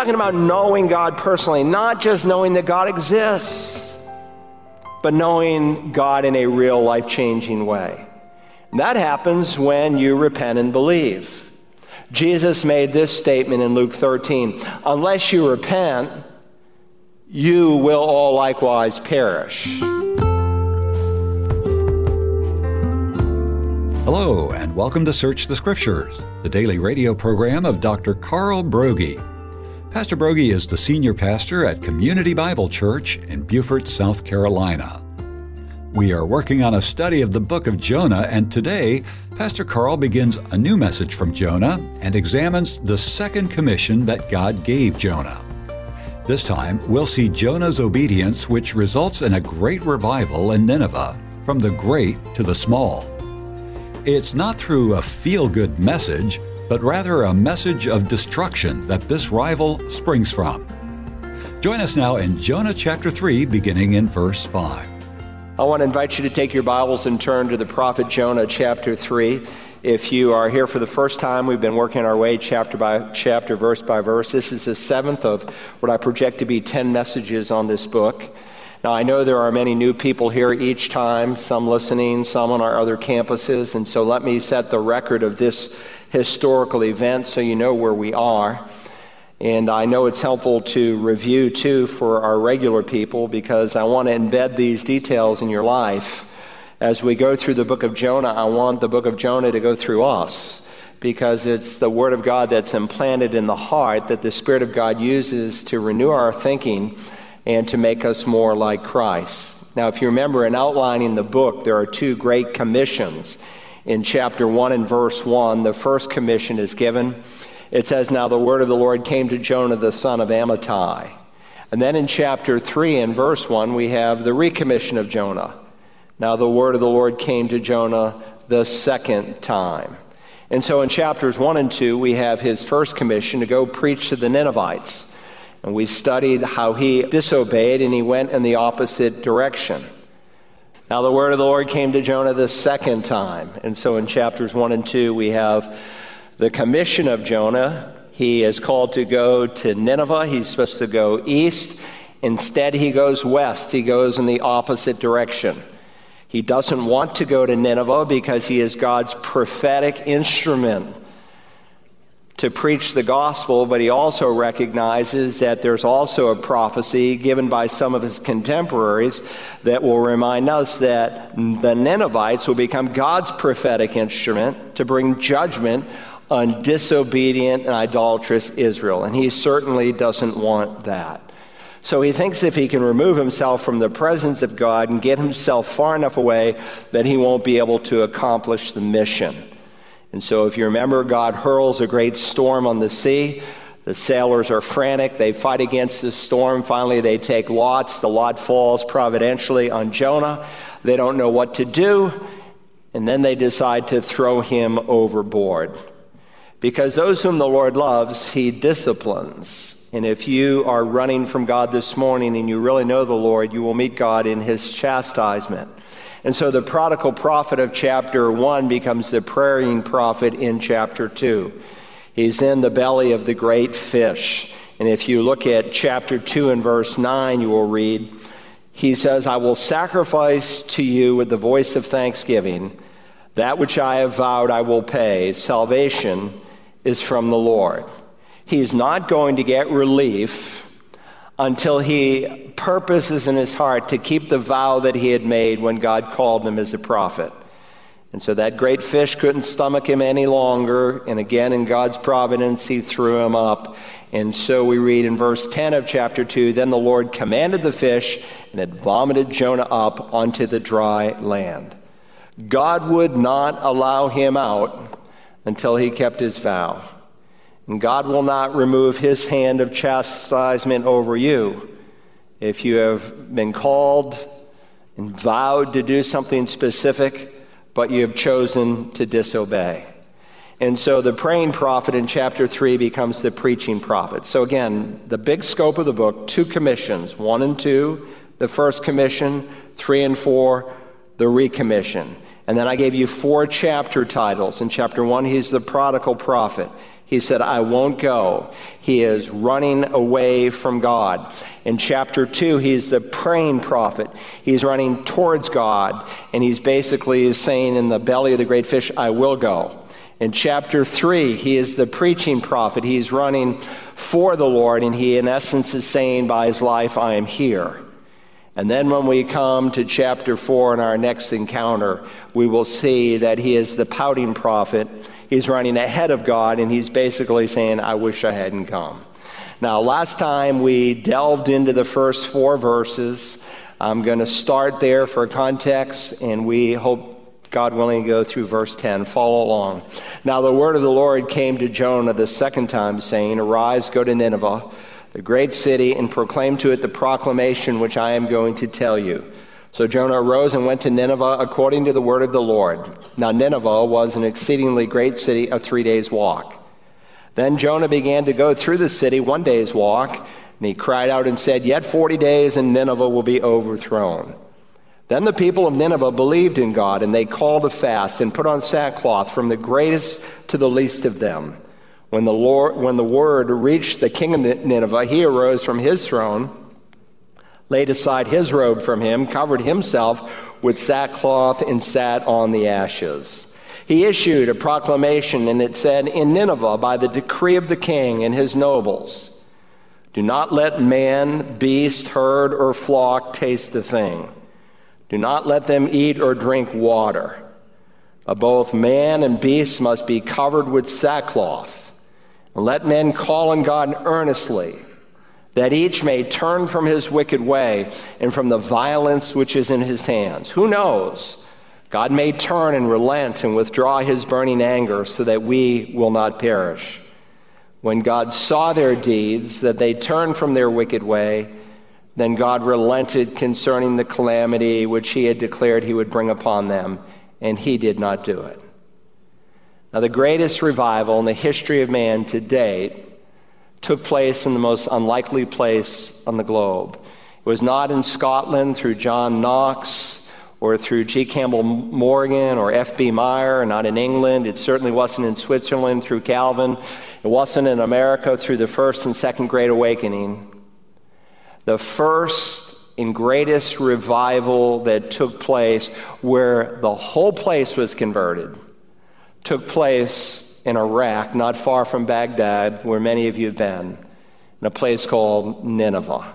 talking about knowing God personally, not just knowing that God exists, but knowing God in a real life changing way. And that happens when you repent and believe. Jesus made this statement in Luke 13 Unless you repent, you will all likewise perish. Hello, and welcome to Search the Scriptures, the daily radio program of Dr. Carl Broggi. Pastor Broggi is the senior pastor at Community Bible Church in Beaufort, South Carolina. We are working on a study of the book of Jonah, and today, Pastor Carl begins a new message from Jonah and examines the second commission that God gave Jonah. This time, we'll see Jonah's obedience, which results in a great revival in Nineveh, from the great to the small. It's not through a feel good message, but rather a message of destruction that this rival springs from. Join us now in Jonah chapter 3, beginning in verse 5. I want to invite you to take your Bibles and turn to the prophet Jonah chapter 3. If you are here for the first time, we've been working our way chapter by chapter, verse by verse. This is the seventh of what I project to be 10 messages on this book. Now, I know there are many new people here each time, some listening, some on our other campuses, and so let me set the record of this historical event so you know where we are. And I know it's helpful to review too for our regular people because I want to embed these details in your life. As we go through the book of Jonah, I want the book of Jonah to go through us because it's the Word of God that's implanted in the heart that the Spirit of God uses to renew our thinking and to make us more like Christ. Now, if you remember in outlining the book, there are two great commissions in chapter 1 and verse 1, the first commission is given. It says, Now the word of the Lord came to Jonah the son of Amittai. And then in chapter 3 and verse 1, we have the recommission of Jonah. Now the word of the Lord came to Jonah the second time. And so in chapters 1 and 2, we have his first commission to go preach to the Ninevites. And we studied how he disobeyed and he went in the opposite direction. Now, the word of the Lord came to Jonah the second time. And so in chapters 1 and 2, we have the commission of Jonah. He is called to go to Nineveh. He's supposed to go east. Instead, he goes west. He goes in the opposite direction. He doesn't want to go to Nineveh because he is God's prophetic instrument to preach the gospel, but he also recognizes that there's also a prophecy given by some of his contemporaries that will remind us that the Ninevites will become God's prophetic instrument to bring judgment on disobedient and idolatrous Israel. And he certainly doesn't want that. So he thinks if he can remove himself from the presence of God and get himself far enough away that he won't be able to accomplish the mission. And so, if you remember, God hurls a great storm on the sea. The sailors are frantic. They fight against the storm. Finally, they take lots. The lot falls providentially on Jonah. They don't know what to do. And then they decide to throw him overboard. Because those whom the Lord loves, he disciplines. And if you are running from God this morning and you really know the Lord, you will meet God in his chastisement. And so the prodigal prophet of chapter 1 becomes the praying prophet in chapter 2. He's in the belly of the great fish. And if you look at chapter 2 and verse 9, you will read, He says, I will sacrifice to you with the voice of thanksgiving. That which I have vowed I will pay. Salvation is from the Lord. He's not going to get relief until he purposes in his heart to keep the vow that he had made when God called him as a prophet. And so that great fish couldn't stomach him any longer. And again, in God's providence, he threw him up. And so we read in verse 10 of chapter 2 Then the Lord commanded the fish, and it vomited Jonah up onto the dry land. God would not allow him out until he kept his vow. And God will not remove his hand of chastisement over you if you have been called and vowed to do something specific, but you have chosen to disobey. And so the praying prophet in chapter 3 becomes the preaching prophet. So, again, the big scope of the book two commissions, one and two, the first commission, three and four, the recommission. And then I gave you four chapter titles. In chapter one, he's the prodigal prophet. He said, I won't go. He is running away from God. In chapter 2, he's the praying prophet. He's running towards God, and he's basically saying in the belly of the great fish, I will go. In chapter 3, he is the preaching prophet. He's running for the Lord, and he, in essence, is saying by his life, I am here. And then when we come to chapter 4 in our next encounter, we will see that he is the pouting prophet He's running ahead of God, and he's basically saying, I wish I hadn't come. Now, last time we delved into the first four verses. I'm going to start there for context, and we hope, God willing, go through verse 10. Follow along. Now, the word of the Lord came to Jonah the second time, saying, Arise, go to Nineveh, the great city, and proclaim to it the proclamation which I am going to tell you. So Jonah arose and went to Nineveh according to the word of the Lord. Now, Nineveh was an exceedingly great city, a three days' walk. Then Jonah began to go through the city one day's walk, and he cried out and said, Yet forty days, and Nineveh will be overthrown. Then the people of Nineveh believed in God, and they called a fast and put on sackcloth from the greatest to the least of them. When the, Lord, when the word reached the king of Nineveh, he arose from his throne laid aside his robe from him, covered himself with sackcloth, and sat on the ashes. He issued a proclamation, and it said, In Nineveh, by the decree of the king and his nobles, do not let man, beast, herd, or flock taste the thing. Do not let them eat or drink water. Both man and beast must be covered with sackcloth. And let men call on God earnestly that each may turn from his wicked way and from the violence which is in his hands. Who knows? God may turn and relent and withdraw his burning anger so that we will not perish. When God saw their deeds, that they turned from their wicked way, then God relented concerning the calamity which he had declared he would bring upon them, and he did not do it. Now, the greatest revival in the history of man to date took place in the most unlikely place on the globe. It was not in Scotland through John Knox or through G. Campbell Morgan or F.B. Meyer, not in England. It certainly wasn't in Switzerland through Calvin. It wasn't in America through the First and Second Great Awakening. The first and greatest revival that took place, where the whole place was converted, took place in Iraq, not far from Baghdad, where many of you have been, in a place called Nineveh.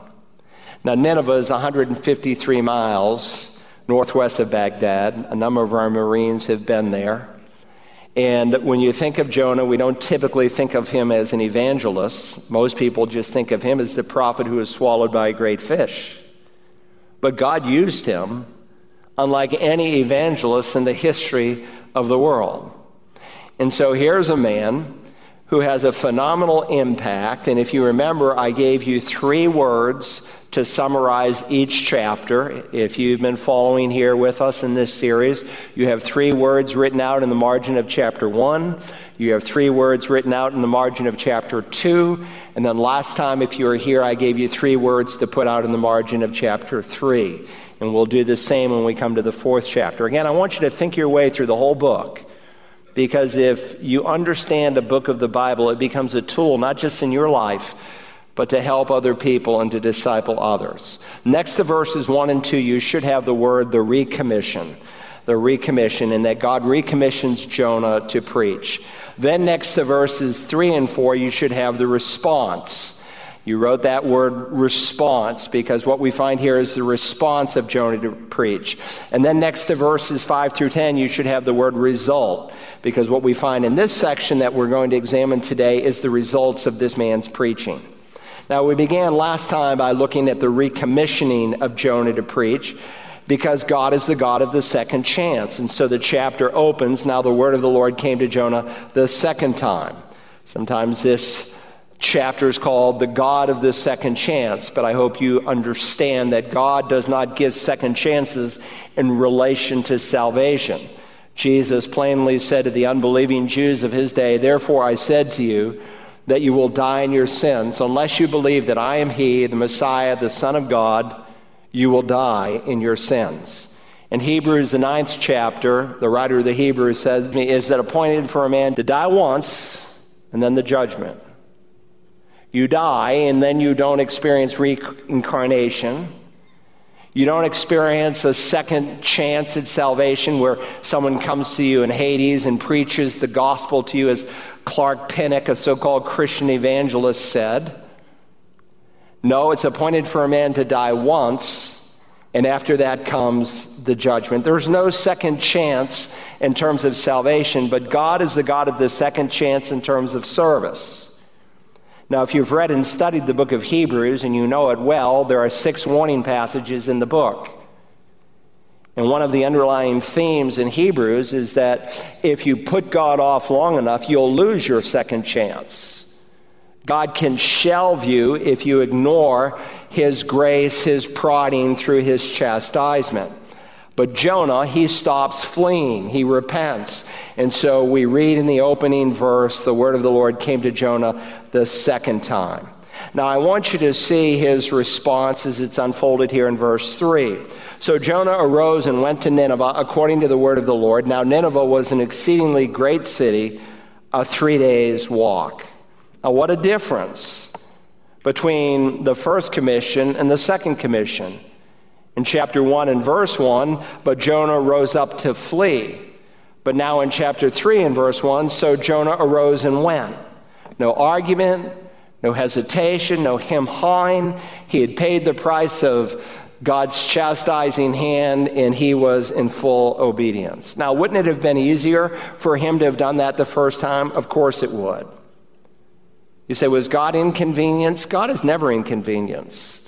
Now, Nineveh is 153 miles northwest of Baghdad. A number of our Marines have been there. And when you think of Jonah, we don't typically think of him as an evangelist. Most people just think of him as the prophet who was swallowed by a great fish. But God used him unlike any evangelist in the history of the world. And so here's a man who has a phenomenal impact. And if you remember, I gave you three words to summarize each chapter. If you've been following here with us in this series, you have three words written out in the margin of chapter one. You have three words written out in the margin of chapter two. And then last time, if you were here, I gave you three words to put out in the margin of chapter three. And we'll do the same when we come to the fourth chapter. Again, I want you to think your way through the whole book. Because if you understand a book of the Bible, it becomes a tool not just in your life, but to help other people and to disciple others. Next to verses 1 and 2, you should have the word the recommission. The recommission, and that God recommissions Jonah to preach. Then, next to verses 3 and 4, you should have the response. You wrote that word response because what we find here is the response of Jonah to preach. And then next to verses 5 through 10, you should have the word result because what we find in this section that we're going to examine today is the results of this man's preaching. Now, we began last time by looking at the recommissioning of Jonah to preach because God is the God of the second chance. And so the chapter opens. Now, the word of the Lord came to Jonah the second time. Sometimes this chapter is called The God of the Second Chance, but I hope you understand that God does not give second chances in relation to salvation. Jesus plainly said to the unbelieving Jews of his day, Therefore I said to you that you will die in your sins. Unless you believe that I am He, the Messiah, the Son of God, you will die in your sins. In Hebrews, the ninth chapter, the writer of the Hebrews says, "Me Is it appointed for a man to die once? and then the judgment. You die, and then you don't experience reincarnation. You don't experience a second chance at salvation where someone comes to you in Hades and preaches the gospel to you, as Clark Pinnock, a so called Christian evangelist, said. No, it's appointed for a man to die once, and after that comes the judgment. There's no second chance in terms of salvation, but God is the God of the second chance in terms of service. Now, if you've read and studied the book of Hebrews and you know it well, there are six warning passages in the book. And one of the underlying themes in Hebrews is that if you put God off long enough, you'll lose your second chance. God can shelve you if you ignore His grace, His prodding through His chastisement. But Jonah, he stops fleeing. He repents. And so we read in the opening verse the word of the Lord came to Jonah the second time. Now, I want you to see his response as it's unfolded here in verse 3. So Jonah arose and went to Nineveh according to the word of the Lord. Now, Nineveh was an exceedingly great city, a three days' walk. Now, what a difference between the first commission and the second commission. In chapter 1 and verse 1, but Jonah rose up to flee. But now in chapter 3 and verse 1, so Jonah arose and went. No argument, no hesitation, no him hawing. He had paid the price of God's chastising hand and he was in full obedience. Now, wouldn't it have been easier for him to have done that the first time? Of course it would. You say, was God inconvenienced? God is never inconvenienced.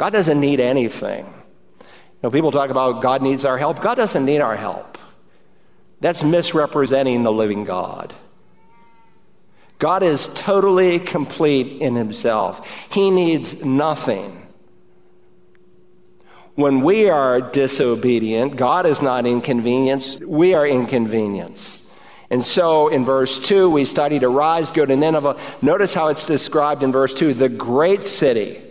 God doesn't need anything. You know, people talk about God needs our help. God doesn't need our help. That's misrepresenting the living God. God is totally complete in himself. He needs nothing. When we are disobedient, God is not inconvenienced, we are inconvenienced. And so in verse 2, we studied arise, go to Nineveh. Notice how it's described in verse 2 the great city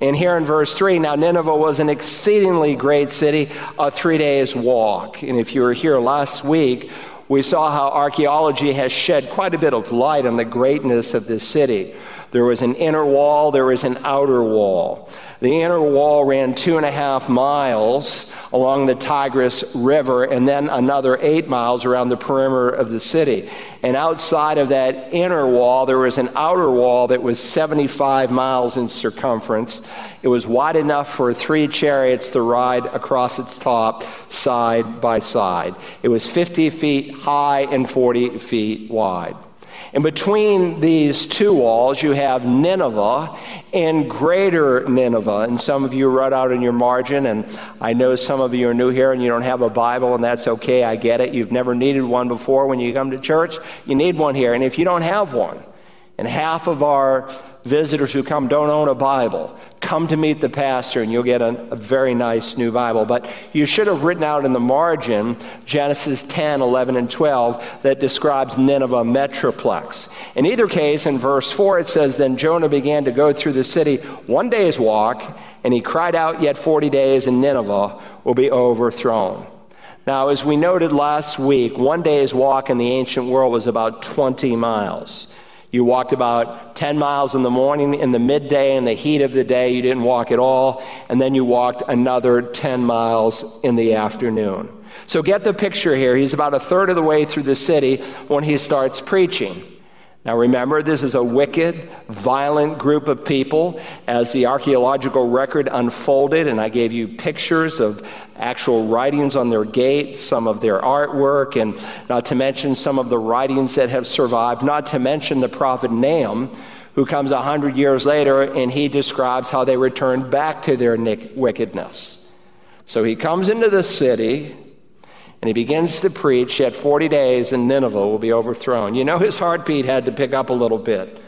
and here in verse 3, now Nineveh was an exceedingly great city, a three days walk. And if you were here last week, we saw how archaeology has shed quite a bit of light on the greatness of this city. There was an inner wall, there was an outer wall. The inner wall ran two and a half miles along the Tigris River and then another eight miles around the perimeter of the city. And outside of that inner wall, there was an outer wall that was 75 miles in circumference. It was wide enough for three chariots to ride across its top side by side. It was 50 feet high and 40 feet wide. And between these two walls, you have Nineveh and Greater Nineveh. And some of you wrote out in your margin, and I know some of you are new here and you don't have a Bible, and that's okay. I get it. You've never needed one before when you come to church. You need one here. And if you don't have one, and half of our visitors who come don't own a Bible. Come to meet the pastor and you'll get a, a, very nice new Bible. But you should have written out in the margin Genesis 10, 11, and 12 that describes Nineveh metroplex. In either case, in verse 4, it says, Then Jonah began to go through the city one day's walk, and he cried out, Yet 40 days, and Nineveh will be overthrown. Now, as we noted last week, one day's walk in the ancient world was about 20 miles. You walked about 10 miles in the morning, in the midday, in the heat of the day, you didn't walk at all, and then you walked another 10 miles in the afternoon. So get the picture here. He's about a third of the way through the city when he starts preaching. Now remember, this is a wicked, violent group of people. As the archaeological record unfolded, and I gave you pictures of actual writings on their gates, some of their artwork, and not to mention some of the writings that have survived, not to mention the prophet Nahum, who comes a hundred years later and he describes how they returned back to their wickedness. So he comes into the city and he begins to preach, yet 40 days and Nineveh will be overthrown. You know, his heartbeat had to pick up a little bit.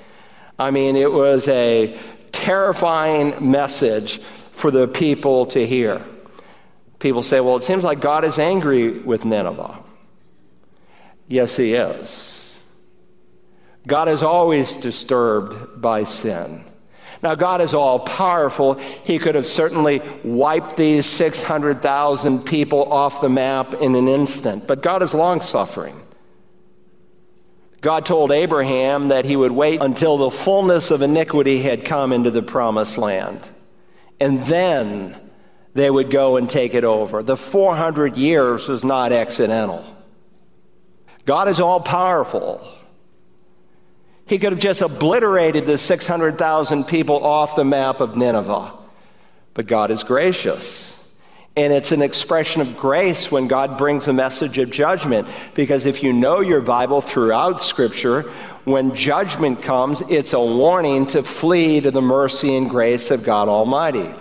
I mean, it was a terrifying message for the people to hear. People say, well, it seems like God is angry with Nineveh. Yes, he is. God is always disturbed by sin. Now, God is all powerful. He could have certainly wiped these 600,000 people off the map in an instant, but God is long suffering. God told Abraham that he would wait until the fullness of iniquity had come into the promised land. And then they would go and take it over. The 400 years was not accidental. God is all powerful. He could have just obliterated the 600,000 people off the map of Nineveh. But God is gracious. And it's an expression of grace when God brings a message of judgment. Because if you know your Bible throughout Scripture, when judgment comes, it's a warning to flee to the mercy and grace of God Almighty.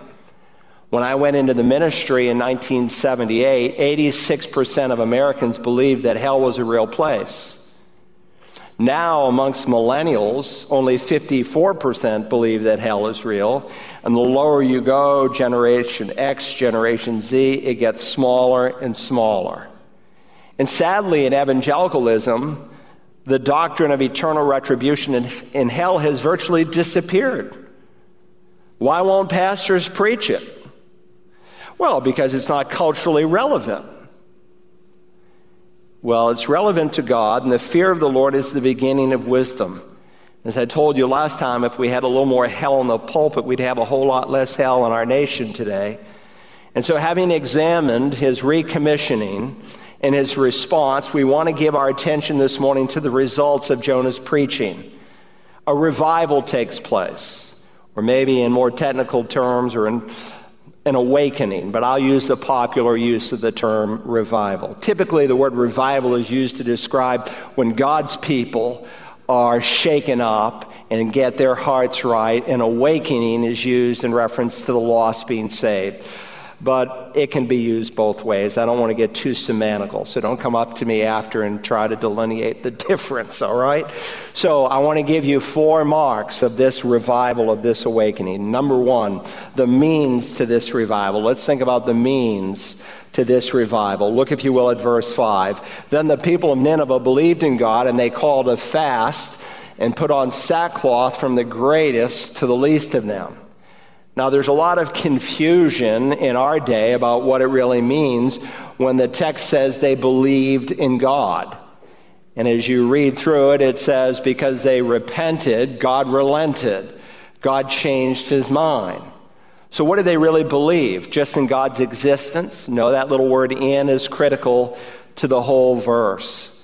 When I went into the ministry in 1978, 86% of Americans believed that hell was a real place. Now, amongst millennials, only 54% believe that hell is real. And the lower you go, Generation X, Generation Z, it gets smaller and smaller. And sadly, in evangelicalism, the doctrine of eternal retribution in, hell has virtually disappeared. Why won't pastors preach it? Well, because it's not culturally relevant. Well, it's relevant to God, and the fear of the Lord is the beginning of wisdom. As I told you last time, if we had a little more hell in the pulpit, we'd have a whole lot less hell in our nation today. And so, having examined his recommissioning and his response, we want to give our attention this morning to the results of Jonah's preaching. A revival takes place, or maybe in more technical terms, or in an awakening, but I'll use the popular use of the term revival. Typically, the word revival is used to describe when God's people are shaken up and get their hearts right, and awakening is used in reference to the lost being saved but it can be used both ways. I don't want to get too semantical, so don't come up to me after and try to delineate the difference, all right? So I want to give you four marks of this revival, of this awakening. Number one, the means to this revival. Let's think about the means to this revival. Look, if you will, at verse 5. Then the people of Nineveh believed in God, and they called a fast and put on sackcloth from the greatest to the least of them. Now, there's a lot of confusion in our day about what it really means when the text says they believed in God. And as you read through it, it says, because they repented, God relented. God changed his mind. So, what did they really believe? Just in God's existence? No, that little word in is critical to the whole verse.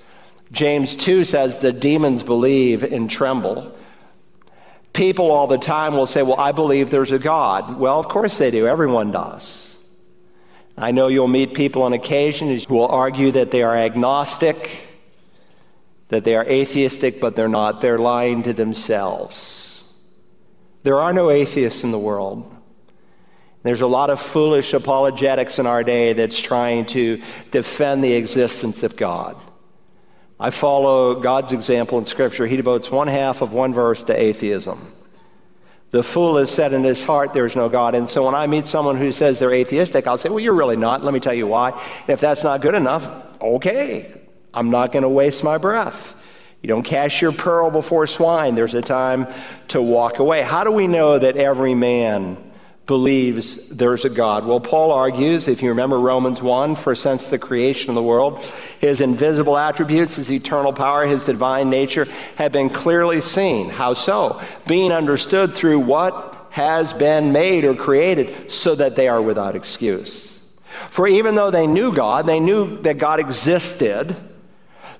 James 2 says the demons believe and tremble people all the time will say, Well, I believe there's a God. Well, of course they do. Everyone does. I know you'll meet people on occasion who will argue that they are agnostic, that they are atheistic, but they're not. They're lying to themselves. There are no atheists in the world. There's a lot of foolish apologetics in our day that's trying to defend the existence of God. I follow God's example in Scripture. He devotes one half of one verse to atheism. The fool has said in his heart, There is no God. And so when I meet someone who says they're atheistic, I'll say, Well, you're really not. Let me tell you why. And if that's not good enough, okay, I'm not going to waste my breath. You don't cast your pearl before swine. There's a time to walk away. How do we know that every man believes there's a God? Well, Paul argues, if you remember Romans 1, for since the creation of the world, his invisible attributes, his eternal power, his divine nature have been clearly seen. How so? Being understood through what has been made or created, so that they are without excuse. For even though they knew God, they knew that God existed.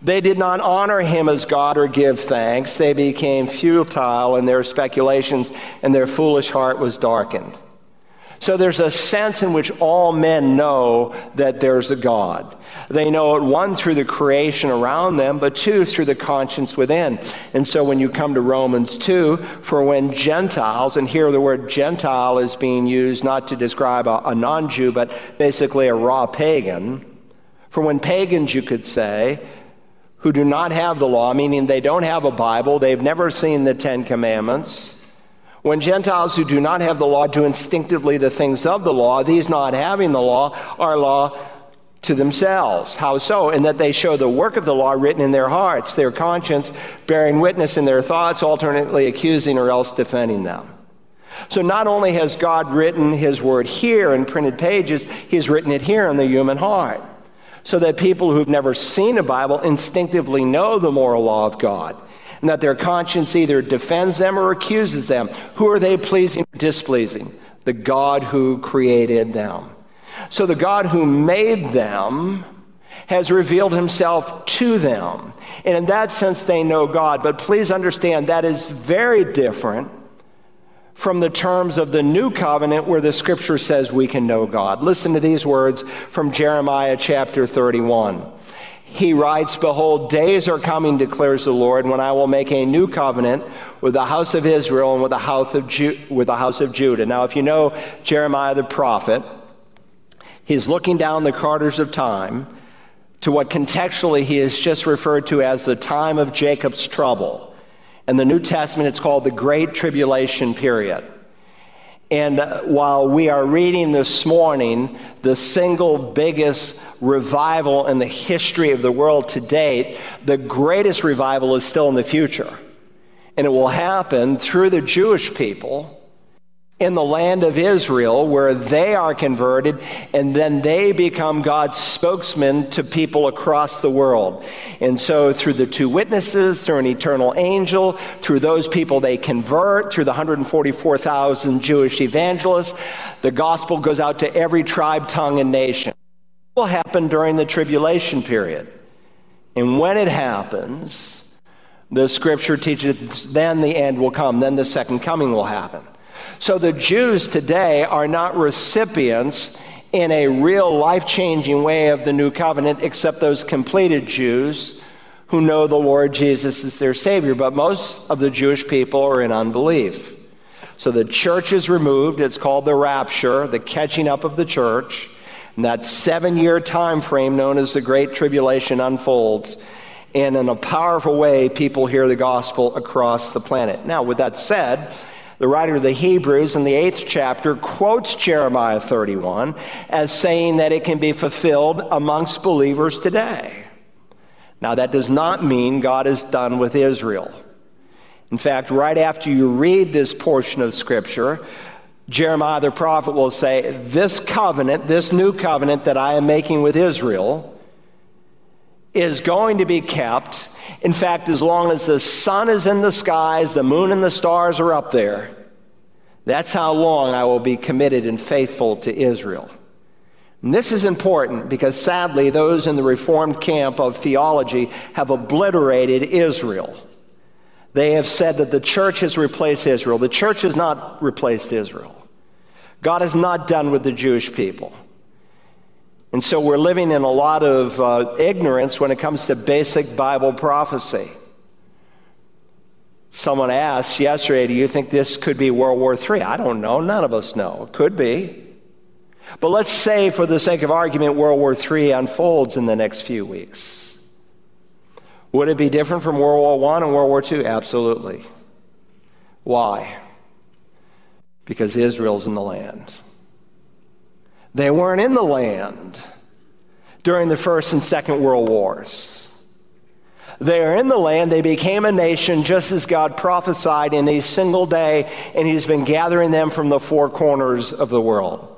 They did not honor him as God or give thanks. They became futile in their speculations, and their foolish heart was darkened. So there's a sense in which all men know that there's a God. They know it, one, through the creation around them, but two, through the conscience within. And so when you come to Romans 2, for when Gentiles, and here the word Gentile is being used not to describe a, a non Jew, but basically a raw pagan. For when pagans, you could say, who do not have the law, meaning they don't have a Bible, they've never seen the Ten Commandments, when Gentiles who do not have the law do instinctively the things of the law, these not having the law are law to themselves. How so? In that they show the work of the law written in their hearts, their conscience bearing witness in their thoughts, alternately accusing or else defending them. So not only has God written his word here in printed pages, he's written it here in the human heart. so that people who've never seen a Bible instinctively know the moral law of God and that their conscience either defends them or accuses them. Who are they pleasing or displeasing? The God who created them. So the God who made them has revealed himself to them. And in that sense, they know God. But please understand that is very different from the terms of the new covenant where the scripture says we can know God. Listen to these words from Jeremiah chapter 31. He writes, Behold, days are coming, declares the Lord, when I will make a new covenant with the house of Israel and with the house of, Ju- with the house of Judah. Now, if you know Jeremiah the prophet, he's looking down the corridors of time to what contextually he has just referred to as the time of Jacob's trouble. In the New Testament, it's called the Great Tribulation Period. And uh, while we are reading this morning the single biggest revival in the history of the world to date, the greatest revival is still in the future. And it will happen through the Jewish people in the land of Israel where they are converted and then they become God's spokesman to people across the world. And so through the two witnesses, through an eternal angel, through those people they convert, through the 144,000 Jewish evangelists, the gospel goes out to every tribe, tongue, and nation. It will happen during the tribulation period. And when it happens, the scripture teaches then the end will come, then the second coming will happen. So the Jews today are not recipients in a real life changing way of the new covenant, except those completed Jews who know the Lord Jesus is their Savior. But most of the Jewish people are in unbelief. So the church is removed. It's called the rapture, the catching up of the church. And that seven year time frame known as the Great Tribulation unfolds. And in a powerful way, people hear the gospel across the planet. Now, with that said, the writer of the Hebrews in the eighth chapter quotes Jeremiah 31 as saying that it can be fulfilled amongst believers today. Now, that does not mean God is done with Israel. In fact, right after you read this portion of Scripture, Jeremiah the prophet will say, This covenant, this new covenant that I am making with Israel, is going to be kept. In fact, as long as the sun is in the skies, the moon and the stars are up there, that's how long I will be committed and faithful to Israel. And this is important because sadly, those in the Reformed camp of theology have obliterated Israel. They have said that the church has replaced Israel. The church has not replaced Israel. God is not done with the Jewish people. And so we're living in a lot of uh, ignorance when it comes to basic Bible prophecy. Someone asked yesterday, Do you think this could be World War III? I don't know. None of us know. It could be. But let's say, for the sake of argument, World War III unfolds in the next few weeks. Would it be different from World War I and World War II? Absolutely. Why? Because Israel's in the land. They weren't in the land during the First and Second World Wars. They are in the land. They became a nation just as God prophesied in a single day, and He's been gathering them from the four corners of the world.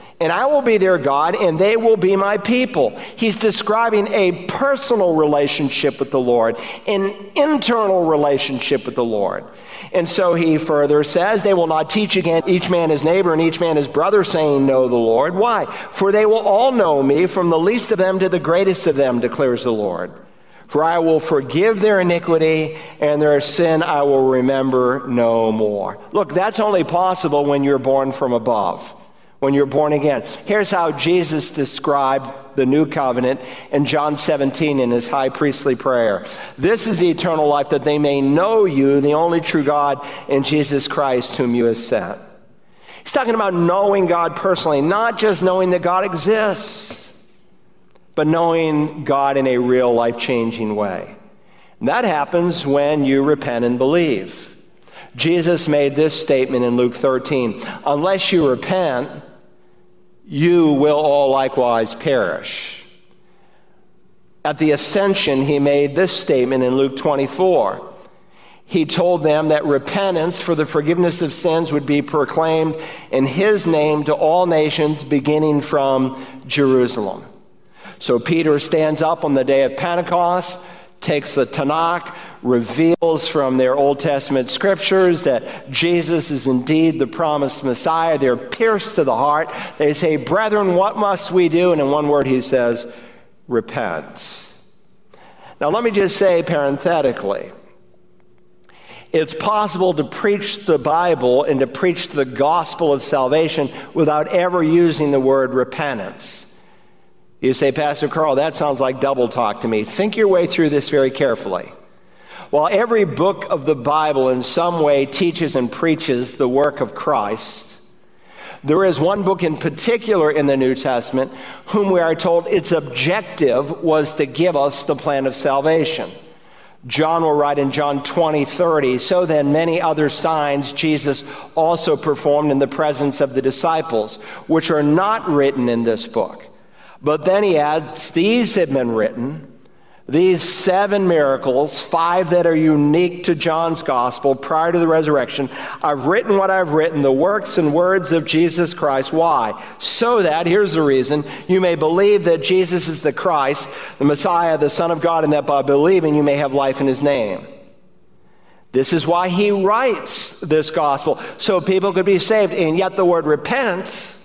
and I will be their God, and they will be my people. He's describing a personal relationship with the Lord, an internal relationship with the Lord. And so he further says, They will not teach again each man his neighbor and each man his brother, saying, Know the Lord. Why? For they will all know me, from the least of them to the greatest of them, declares the Lord. For I will forgive their iniquity, and their sin I will remember no more. Look, that's only possible when you're born from above when you're born again. Here's how Jesus described the new covenant in John 17 in his high priestly prayer. This is the eternal life that they may know you, the only true God, and Jesus Christ, whom you have sent. He's talking about knowing God personally, not just knowing that God exists, but knowing God in a real life changing way. And that happens when you repent and believe. Jesus made this statement in Luke 13 Unless you repent, you will all likewise perish. At the ascension, he made this statement in Luke 24. He told them that repentance for the forgiveness of sins would be proclaimed in his name to all nations, beginning from Jerusalem. So Peter stands up on the day of Pentecost takes the Tanakh, reveals from their Old Testament scriptures that Jesus is indeed the promised Messiah. They're pierced to the heart. They say, Brethren, what must we do? And in one word, he says, Repent. Now, let me just say parenthetically, it's possible to preach the Bible and to preach the gospel of salvation without ever using the word repentance. You say, Pastor Carl, that sounds like double talk to me. Think your way through this very carefully. While every book of the Bible in some way teaches and preaches the work of Christ, there is one book in particular in the New Testament whom we are told its objective was to give us the plan of salvation. John will write in John 20, 30, so then many other signs Jesus also performed in the presence of the disciples, which are not written in this book. But then he adds, These have been written, these seven miracles, five that are unique to John's gospel prior to the resurrection. I've written what I've written, the works and words of Jesus Christ. Why? So that, here's the reason, you may believe that Jesus is the Christ, the Messiah, the Son of God, and that by believing you may have life in his name. This is why he writes this gospel, so people could be saved. And yet the word repent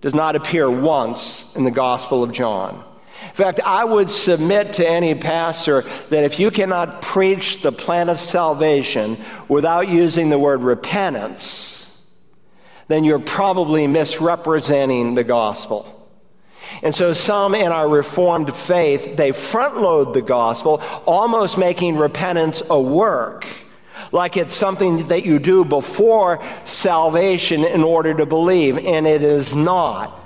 does not appear once in the Gospel of John. In fact, I would submit to any pastor that if you cannot preach the plan of salvation without using the word repentance, then you're probably misrepresenting the gospel. And so some in our reformed faith, they front load the gospel, almost making repentance a work like it's something that you do before salvation in order to believe, and it is not.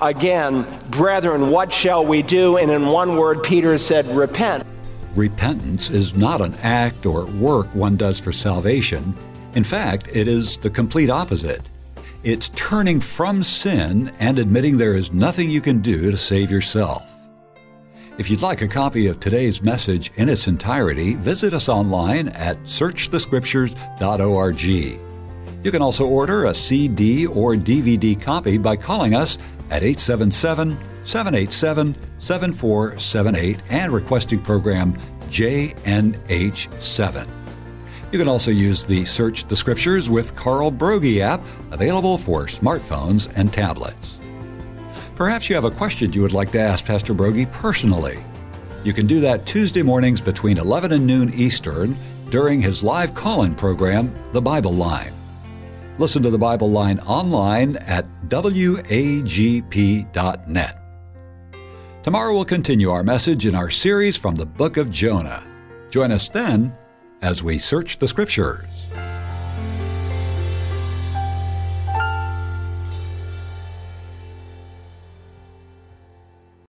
Again, brethren, what shall we do? And in one word, Peter said, repent. Repentance is not an act or work one does for salvation. In fact, it is the complete opposite. It's turning from sin and admitting there is nothing you can do to save yourself. If you'd like a copy of today's message in its entirety, visit us online at searchthescriptures.org. You can also order a CD or DVD copy by calling us at 877 787 7478 and requesting program JNH7. You can also use the Search the Scriptures with Carl Broggi app available for smartphones and tablets. Perhaps you have a question you would like to ask Pastor Broggi personally. You can do that Tuesday mornings between 11 and noon Eastern during his live call in program, The Bible Line. Listen to The Bible Line online at wagp.net. Tomorrow we'll continue our message in our series from the book of Jonah. Join us then as we search the Scriptures.